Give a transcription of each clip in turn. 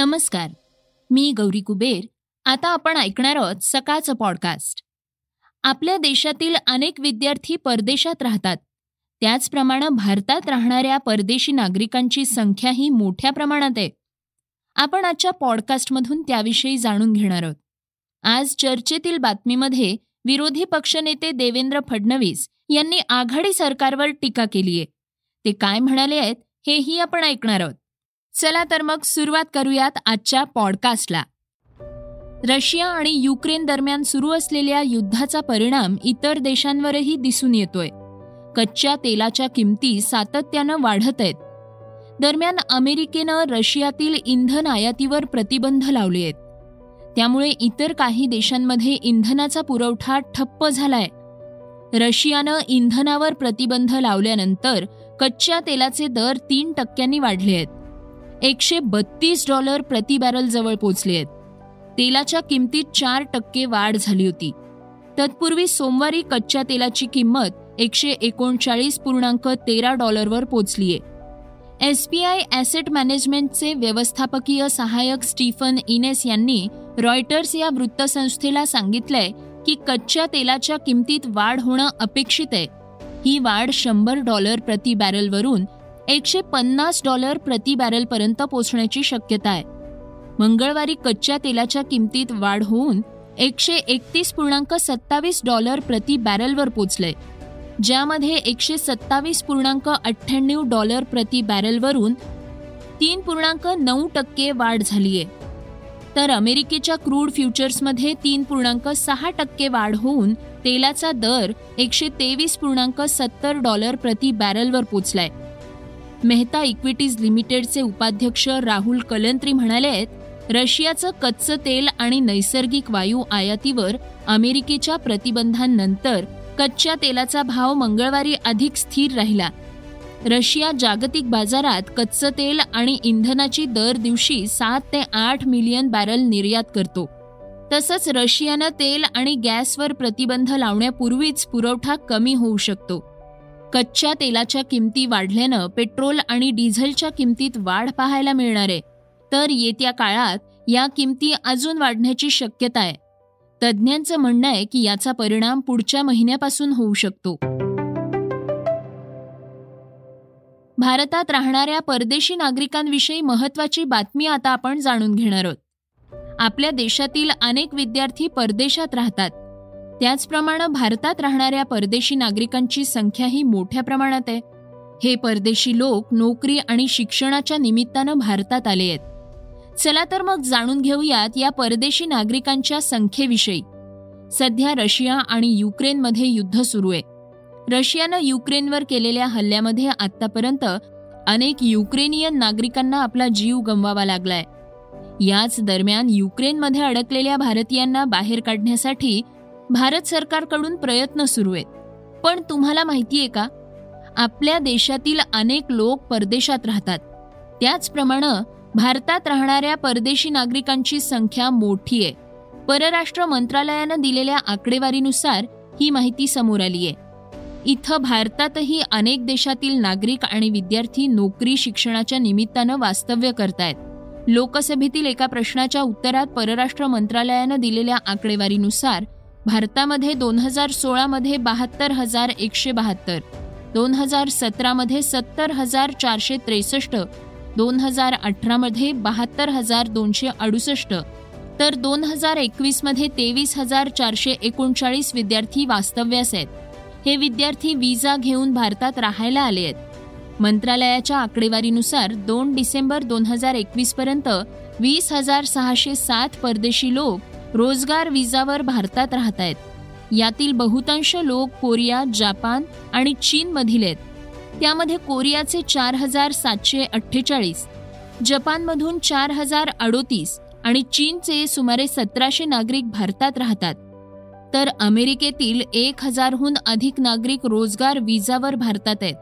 नमस्कार. मी गौरी कुबेर. आता आपण ऐकणार आहोत सकाळचं पॉडकास्ट आपल्या देशातील अनेक विद्यार्थी परदेशात राहतात. त्याचप्रमाणे भारतात राहणाऱ्या परदेशी नागरिकांची संख्याही मोठ्या प्रमाणात आहे. आपण आजच्या पॉडकास्टमधून त्याविषयी जाणून घेणार आहोत. आज चर्चेतील बातमीमध्ये विरोधी पक्षनेते देवेंद्र फडणवीस यांनी आघाडी सरकारवर टीका केली आहे ते काय म्हणाले आहेत हेही आपण ऐकणार आहोत. चला तर मग सुरुवात करूयात आजच्या पॉडकास्टला रशिया आणि युक्रेन दरम्यान सुरू असलेल्या युद्धाचा परिणाम इतर देशांवरही दिसून येतोय. कच्च्या तेलाच्या किमती सातत्यानं वाढत आहेत. दरम्यान अमेरिकेनं रशियातील इंधन आयातीवर प्रतिबंध लावले आहेत. त्यामुळे इतर काही देशांमध्ये इंधनाचा पुरवठा ठप्प झालाय. रशियानं इंधनावर प्रतिबंध लावल्यानंतर कच्च्या तेलाचे दर तीन टक्क्यांनी वाढले आहेत. एकशे बत्तीस डॉलर प्रति बॅरल जवळ पोचले आहेत. तेलाच्या किमतीत चार टक्के वाढ झाली होती. तत्पूर्वी सोमवारी कच्च्या तेलाची किंमत एकशे एकोणचाळीस पूर्णांक तेरा डॉलरवर पोचलीय एसबीआय ॲसेट मॅनेजमेंटचे व्यवस्थापकीय सहाय्यक स्टीफन इनेस यांनी रॉयटर्स या वृत्तसंस्थेला सांगितलंय की कच्च्या तेलाच्या किमतीत वाढ होणं अपेक्षित आहे. ही वाढ शंभर डॉलर प्रति बॅरलवरून एकशे पन्नास डॉलर प्रति बॅरलपर्यंत पोचण्याची शक्यता आहे. मंगळवारी कच्च्या तेलाच्या किमतीत वाढ होऊन एकशे एकतीस पूर्णांक सत्तावीस डॉलर प्रति बॅरलवर पोचलंय ज्यामध्ये एकशे सत्तावीस पूर्णांक अठ्ठ्याण्णव डॉलर प्रति बॅरलवरून तीन पूर्णांक नऊ टक्के वाढ झालीय. तर अमेरिकेच्या क्रूड फ्युचर्समध्ये तीन पूर्णांक सहा टक्के वाढ होऊन तेलाचा दर एकशे तेवीस पूर्णांक सत्तर डॉलर प्रति बॅरलवर पोचलाय मेहता इक्विटीज लिमिटेडचे उपाध्यक्ष राहुल कलंत्री म्हणाले आहेत रशियाचं कच्चं तेल आणि नैसर्गिक वायू आयातीवर अमेरिकेच्या प्रतिबंधांनंतर कच्च्या तेलाचा भाव मंगळवारी अधिक स्थिर राहिला. रशिया जागतिक बाजारात कच्चं तेल आणि इंधनाची दर दिवशी सात ते आठ मिलियन बॅरल निर्यात करतो. तसंच रशियानं तेल आणि गॅसवर प्रतिबंध लावण्यापूर्वीच पुरवठा कमी होऊ शकतो. कच्च्या तेलाच्या किमती वाढल्यानं पेट्रोल आणि डिझेलच्या किमतीत वाढ पाहायला मिळणार आहे. तर येत्या काळात या किमती अजून वाढण्याची शक्यता आहे. तज्ज्ञांचं म्हणणं आहे की याचा परिणाम पुढच्या महिन्यापासून होऊ शकतो. भारतात राहणाऱ्या परदेशी नागरिकांविषयी महत्वाची बातमी आता आपण जाणून घेणार आहोत. आपल्या देशातील अनेक विद्यार्थी परदेशात राहतात. त्याचप्रमाणे भारतात राहणाऱ्या परदेशी नागरिकांची संख्याही मोठ्या प्रमाणात आहे. हे परदेशी लोक नोकरी आणि शिक्षणाच्या निमित्तानं भारतात आले आहेत. चला तर मग जाणून घेऊयात या परदेशी नागरिकांच्या संख्येविषयी. सध्या रशिया आणि युक्रेनमध्ये युद्ध सुरू आहे. रशियानं युक्रेनवर केलेल्या हल्ल्यामध्ये आतापर्यंत अनेक युक्रेनियन नागरिकांना आपला जीव गमवावा लागलाय. याच दरम्यान युक्रेनमध्ये अडकलेल्या भारतीयांना बाहेर काढण्यासाठी भारत सरकारकडून प्रयत्न सुरू आहेत. पण तुम्हाला माहिती आहे का? आपल्या देशातील अनेक लोक परदेशात राहतात. त्याचप्रमाणे भारतात राहणाऱ्या परदेशी नागरिकांची संख्या मोठी आहे. परराष्ट्र मंत्रालयानं दिलेल्या आकडेवारीनुसार ही माहिती समोर आली आहे. इथं भारतातही अनेक देशातील नागरिक आणि विद्यार्थी नोकरी शिक्षणाच्या निमित्तानं वास्तव्य करतायत. लोकसभेतील एका प्रश्नाच्या उत्तरात परराष्ट्र मंत्रालयानं दिलेल्या आकडेवारीनुसार भारतामध्ये दोन हजार सोळामध्ये बहात्तर हजार एकशे बहात्तर दोन हजार सतरामध्ये सत्तर हजार चारशे त्रेसष्ट दोन हजार अठरामध्ये बहात्तर हजार दोनशे अडुसष्ट. तर दोन हजार एकवीसमध्ये तेवीस हजार चारशे एकोणचाळीस विद्यार्थी वास्तव्यास आहेत. हे विद्यार्थी विजा घेऊन भारतात राहायला आले आहेत. मंत्रालयाच्या आकडेवारीनुसार दोन डिसेंबर दोन हजार एकवीसपर्यंत वीस हजार सहाशे सात परदेशी लोक रोजगार विजावर भारतात राहत आहेत यातील बहुतांश लोक कोरिया जपान आणि चीनमधील आहेत. त्यामध्ये कोरियाचे चार हजार सातशे अठ्ठेचाळीस जपानमधून चार हजार अडोतीस आणि चीनचे सुमारे सतराशे नागरिक भारतात राहतात. तर अमेरिकेतील एक हजारहून अधिक नागरिक रोजगार विजावर भारतात आहेत.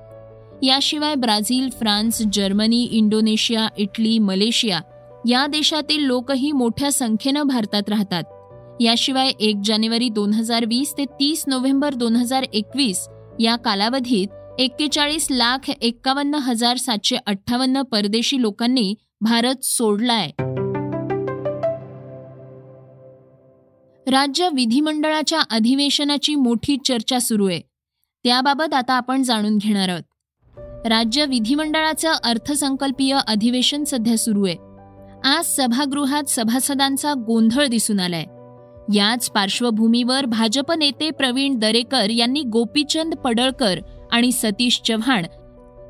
याशिवाय Brazil France Germany Indonesia Italy Malaysia या देशातील लोकही मोठ्या संख्येनं भारतात राहतात. याशिवाय एक जानेवारी दोन हजार वीस ते तीस नोव्हेंबर दोन हजार एकवीस या कालावधीत एक्केचाळीस लाख एक्कावन्न हजार सातशे अठ्ठावन्न परदेशी लोकांनी भारत सोडलाय. राज्य विधिमंडळाच्या अधिवेशनाची मोठी चर्चा सुरू आहे. त्याबाबत आता आपण जाणून घेणार आहोत. राज्य विधिमंडळाचं अर्थसंकल्पीय अधिवेशन सध्या सुरू आहे. आज सभागृहात सभासदांचा गोंधळ दिसून आलाय. याच पार्श्वभूमीवर भाजप नेते प्रवीण दरेकर यांनी गोपीचंद पडळकर आणि सतीश चव्हाण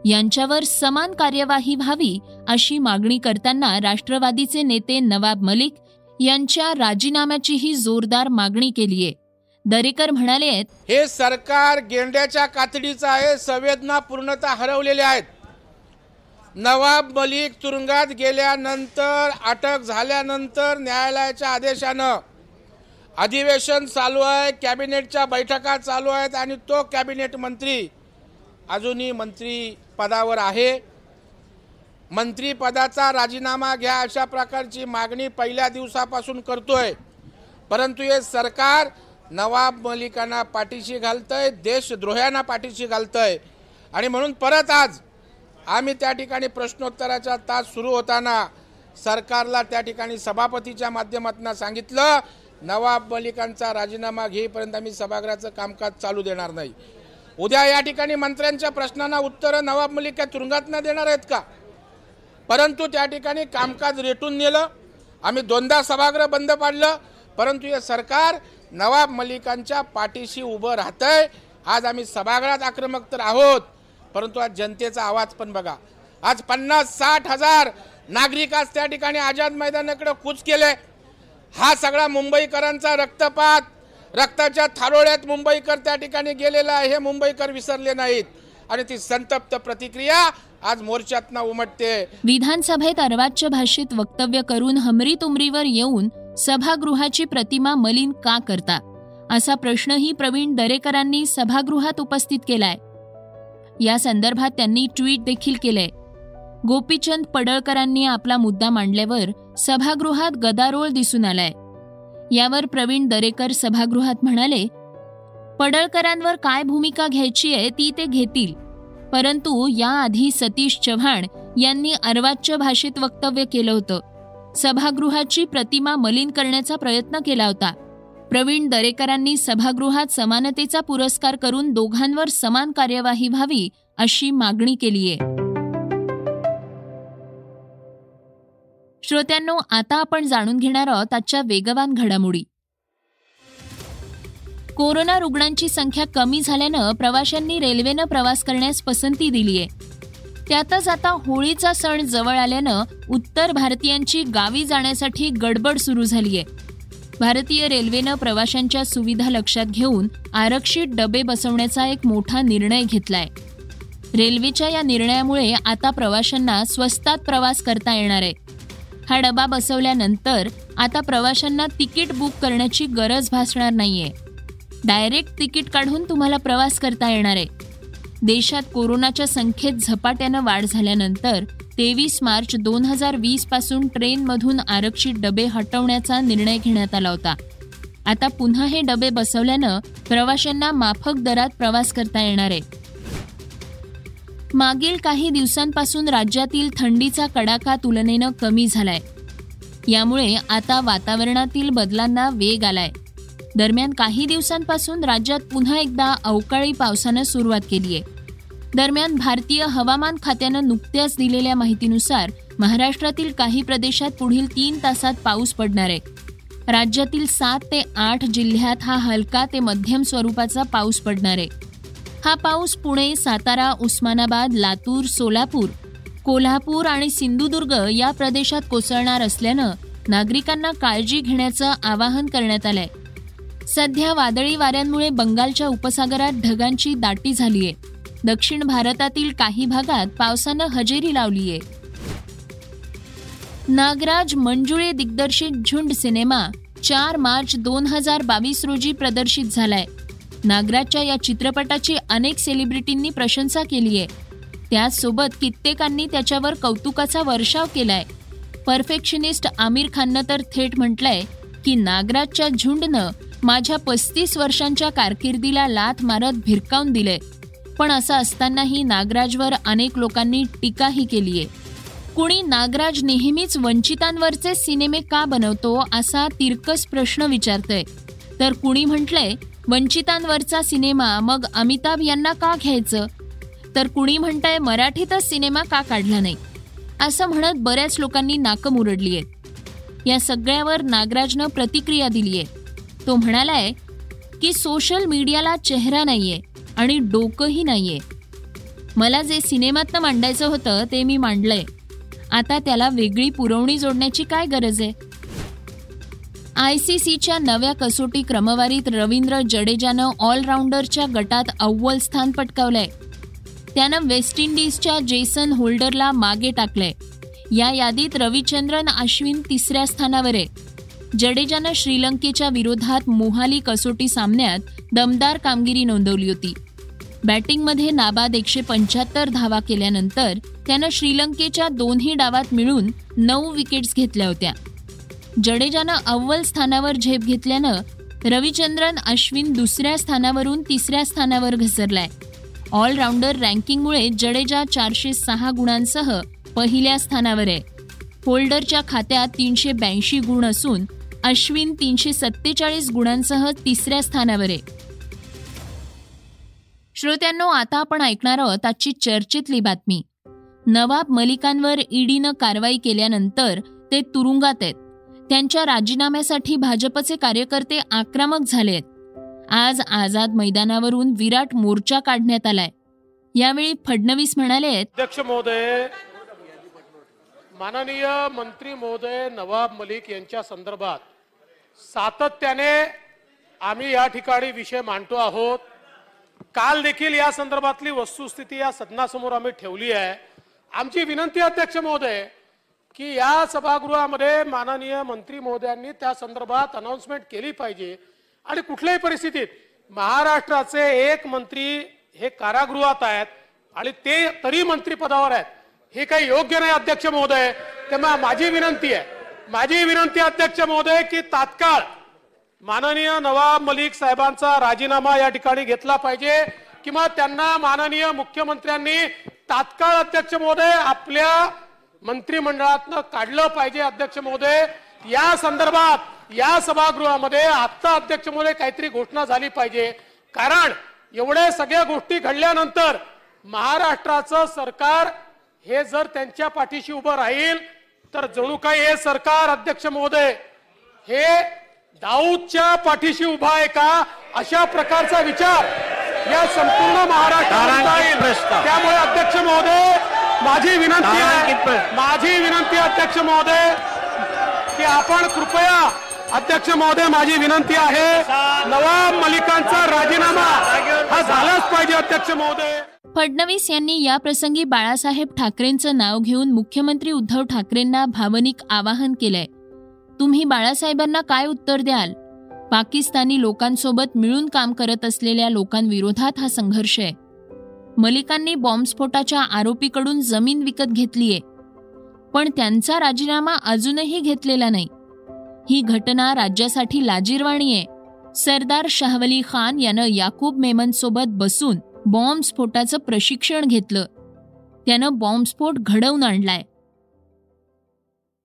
यांच्यावर समान कार्यवाही व्हावी अशी मागणी करताना राष्ट्रवादीचे नेते नवाब मलिक यांच्या राजीनाम्याचीही जोरदार मागणी केली आहे दरेकर म्हणाले हे सरकार गेंड्याच्या कातडीचं आहे संवेदना पूर्णतः हरवलेल्या आहेत. नवाब मलिक तुरुंगात गेल्यानंतर अटक झाल्यानंतर न्यायालयाच्या आदेशानं अधिवेशन चालू आहे कॅबिनेटच्या बैठका चालू आहेत आणि तो कॅबिनेट मंत्री अजूनही मंत्री पदावर आहे. मंत्रीपदाचा राजीनामा घ्या अशा प्रकारची मागणी पहिल्या दिवसापासून करतोय. परंतु हे सरकार नवाब मलिकांना पाठीशी घालतंय देशद्रोह्यांना पाठीशी घालतंय. आणि म्हणून परत आज आम्ही त्या ठिकाणी प्रश्नोत्तराचा तास सुरू होताना सरकारला त्या ठिकाणी सभापतीच्या माध्यमातून सांगितलं नवाब मलिकांचा राजीनामा घेईपर्यंत आम्ही सभागृहाचं कामकाज चालू देणार नाही. उद्या या ठिकाणी मंत्र्यांच्या प्रश्नांना उत्तरं नवाब मलिक काय तुरुंगात न देणार आहेत का? परंतु त्या ठिकाणी कामकाज रेटून नेलं आम्ही दोनदा सभागृह बंद पाडलं परंतु हे सरकार नवाब मलिकांच्या पाठीशी उभं राहतंय. आज आम्ही सभागृहात आक्रमक तर आहोत. परंतु आज जनतेचा आवाज पण बघा. आज पन्नास साठ हजार नागरिक आज त्या ठिकाणी आझाद मैदानाकडे कूच केले. हा सगळा मुंबईकरांचा रक्तपात रक्ताच्या थारोळ्यात मुंबईकर त्या ठिकाणी गेलेला आहे हे मुंबईकर विसरले नाहीत. आणि ती संतप्त प्रतिक्रिया आज मोर्चातनं उमटते. विधानसभेत अर्वाच्य भाषेत वक्तव्य करून हमरी तुमरीवर येऊन सभागृहाची प्रतिमा मलिन का करता? असा प्रश्नही प्रवीण दरेकरांनी सभागृहात उपस्थित केलाय. या संदर्भात त्यांनी ट्विट देखील केलंय. गोपीचंद पडळकरांनी आपला मुद्दा मांडल्यावर सभागृहात गदारोळ दिसून आलाय. यावर प्रवीण दरेकर सभागृहात म्हणाले पडळकरांवर काय भूमिका घ्यायची आहे ती ते घेतील. परंतु याआधी सतीश चव्हाण यांनी अर्वाच्य भाषेत वक्तव्य केलं होतं. सभागृहाची प्रतिमा मलिन करण्याचा प्रयत्न केला होता. प्रवीण दरेकरांनी सभागृहात समानतेचा पुरस्कार करून दोघांवर समान कार्यवाही व्हावी अशी मागणी केली आहे. श्रोत्यांनो आता आपण जाणून घेणार आहोत आजच्या वेगवान घडामोडी. कोरोना रुग्णांची संख्या कमी झाल्यानं प्रवाशांनी रेल्वेनं प्रवास करण्यास पसंती दिली आहे. त्यातच आता होळीचा सण जवळ आल्यानं उत्तर भारतीयांची गावी जाण्यासाठी गडबड सुरू झाली आहे. भारतीय रेल्वेनं प्रवाशांच्या सुविधा लक्षात घेऊन आरक्षित डबे बसवण्याचा एक मोठा निर्णय घेतलाय. रेल्वेच्या या निर्णयामुळे आता प्रवाशांना स्वस्तात प्रवास करता येणार आहे. हा डबा बसवल्यानंतर आता प्रवाशांना तिकीट बुक करण्याची गरज भासणार नाहीये. डायरेक्ट तिकीट काढून तुम्हाला प्रवास करता येणार आहे. देशात कोरोनाच्या संख्येत झपाट्यानं वाढ झाल्यानंतर तेवीस मार्च दोन हजार वीसपासून ट्रेनमधून आरक्षित डबे हटवण्याचा निर्णय घेण्यात आला होता. आता पुन्हा हे डबे बसवल्यानं प्रवाशांना माफक दरात प्रवास करता येणार आहे. मागील काही दिवसांपासून राज्यातील थंडीचा कडाका तुलनेनं कमी झालाय. यामुळे आता वातावरणातील बदलांना वेग आलाय. दरम्यान काही दिवसांपासून राज्यात पुन्हा एकदा अवकाळी पावसानं सुरुवात केली आहे दरम्यान भारतीय हवामान खात्यानं नुकत्याच दिलेल्या माहितीनुसार महाराष्ट्रातील काही प्रदेशात पुढील तीन तासात पाऊस पडणार आहे. राज्यातील सात ते आठ जिल्ह्यात हा हलका ते मध्यम स्वरूपाचा पाऊस पडणार आहे. हा पाऊस पुणे सातारा उस्मानाबाद लातूर सोलापूर कोल्हापूर आणि सिंधुदुर्ग या प्रदेशात कोसळणार असल्यानं नागरिकांना काळजी घेण्याचं आवाहन करण्यात आलंय. सध्या वादळी वाऱ्यांमुळे बंगालच्या उपसागरात ढगांची दाटी झाली आहे दक्षिण भारतातील काही भागात पावसानं हजेरी लावली आहे नागराज मंजुळे दिग्दर्शित झुंड सिनेमा चार मार्च दोन हजार बावीस रोजी प्रदर्शित झालाय. नागराजच्या या चित्रपटाची अनेक सेलिब्रिटींनी प्रशंसा केली आहे त्याचसोबत कित्येकांनी त्याच्यावर कौतुकाचा वर्षाव केलाय. परफेक्शनिस्ट आमिर खाननं तर थेट म्हटलंय की नागराजच्या झुंडनं माझ्या पस्तीस वर्षांच्या कारकिर्दीला लाथ मारत भिरकावून दिले पण असं असतानाही नागराजवर अनेक लोकांनी टीकाही केली आहे कुणी नागराज नेहमीच वंचितांवरचे सिनेमे का बनवतो असा तिरकस प्रश्न विचारतय. तर कुणी म्हटलंय वंचितांवरचा सिनेमा मग अमिताभ यांना का घ्यायचं? तर कुणी म्हणतंय मराठीतच सिनेमा का काढला नाही? असं म्हणत बऱ्याच लोकांनी नाकं मुरडली आहेत या सगळ्यावर नागराजनं प्रतिक्रिया दिली आहे तो म्हणालाय की सोशल मीडियाला चेहरा नाहीये. आणि डोकंही नाहीये. मला जे सिनेमातनं मांडायचं होतं ते मी मांडलंय. आता त्याला वेगळी पुरवणी जोडण्याची काय गरज आहे? आय सी सीच्या नव्या कसोटी क्रमवारीत रवींद्र जडेजानं ऑलराऊंडरच्या गटात अव्वल स्थान पटकावलंय. त्यानं वेस्ट इंडिजच्या जेसन होल्डरला मागे टाकलंय. या यादीत रविचंद्रन अश्विन तिसऱ्या स्थानावर आहे. जडेजानं श्रीलंकेच्या विरोधात मोहाली कसोटी सामन्यात दमदार कामगिरी नोंदवली होती. बॅटिंगमध्ये नाबाद एकशे पंच्याहत्तर धावा केल्यानंतर त्यानं श्रीलंकेच्या दोन्ही डावात मिळून नऊ विकेट्स घेतल्या होत्या. जडेजानं अव्वल स्थानावर झेप घेतल्यानं रविचंद्रन अश्विन दुसऱ्या स्थानावरून तिसऱ्या स्थानावर घसरलाय. ऑलराऊंडर रँकिंगमुळे जडेजा चारशे सहा गुणांसह पहिल्या स्थानावर आहे. होल्डरच्या खात्यात तीनशे ब्याऐंशी गुण असून अश्विन तीनशे सत्तेचाळीस गुणांसह तिसऱ्या स्थानावर आहे. श्रोत्यांनो आता आपण ऐकणार आहोत आजची चर्चेतली बातमी. नवाब मलिकांवर ईडीनं कारवाई केल्यानंतर ते तुरुंगात आहेत. त्यांच्या राजीनाम्यासाठी भाजपचे कार्यकर्ते आक्रमक झाले आहेत. आज आझाद मैदानावरून विराट मोर्चा काढण्यात आलाय. यावेळी फडणवीस म्हणाले अध्यक्ष महोदय माननीय मंत्री महोदय नवाब मलिक यांच्या संदर्भात सातत्याने आम्ही या ठिकाणी विषय मांडतो आहोत. काल देखील या संदर्भातली वस्तुस्थिती या सदनासमोर आम्ही ठेवली आहे. आमची विनंती अध्यक्ष महोदय की या सभागृहामध्ये माननीय मंत्री महोदयांनी त्या संदर्भात अनाऊन्समेंट केली पाहिजे. आणि कुठल्याही परिस्थितीत महाराष्ट्राचे एक मंत्री हे कारागृहात आहेत आणि ते तरी मंत्रीपदावर आहेत हे काही योग्य नाही अध्यक्ष महोदय. तेव्हा माझी विनंती आहे माझी विनंती अध्यक्ष महोदय की तात्काळ माननीय नवाब मलिक साहेबांचा राजीनामा या ठिकाणी घेतला पाहिजे. किंवा त्यांना माननीय मुख्यमंत्र्यांनी तात्काळ अध्यक्ष महोदय आपल्या मंत्रिमंडळातनं काढलं पाहिजे अध्यक्ष महोदय. या संदर्भात या सभागृहामध्ये आत्ता अध्यक्ष महोदय काहीतरी घोषणा झाली पाहिजे. कारण एवढ्या सगळ्या गोष्टी घडल्यानंतर महाराष्ट्राचं सरकार हे जर त्यांच्या पाठीशी उभं राहील तर जणू काही हे सरकार अध्यक्ष महोदय हे दाऊदच्या पाठीशी उभा आहे का? अशा प्रकारचा विचार या संपूर्ण महाराष्ट्रात त्यामुळे अध्यक्ष महोदय माझी विनंती आहे माझी विनंती अध्यक्ष महोदय की आपण कृपया अध्यक्ष महोदय माझी विनंती आहे नवाब मलिकांचा राजीनामा हा झालाच पाहिजे अध्यक्ष महोदय. फडणवीस यांनी या प्रसंगी बाळासाहेब ठाकरेंचं नाव घेऊन मुख्यमंत्री उद्धव ठाकरेंना भावनिक आवाहन केलंय. तुम्ही बाळासाहेबांना काय उत्तर द्याल? पाकिस्तानी लोकांसोबत मिळून काम करत असलेल्या लोकांविरोधात हा संघर्ष आहे. मलिकांनी बॉम्बस्फोटाच्या आरोपीकडून जमीन विकत घेतलीये. पण त्यांचा राजीनामा अजूनही घेतलेला नाही. ही घटना राज्यासाठी लाजीरवाणी आहे. सरदार शाहवली खान यानं याकूब मेमनसोबत बसून बॉम्बस्फोटाचं प्रशिक्षण घेतलं. त्यानं बॉम्बस्फोट घडवून आणलाय.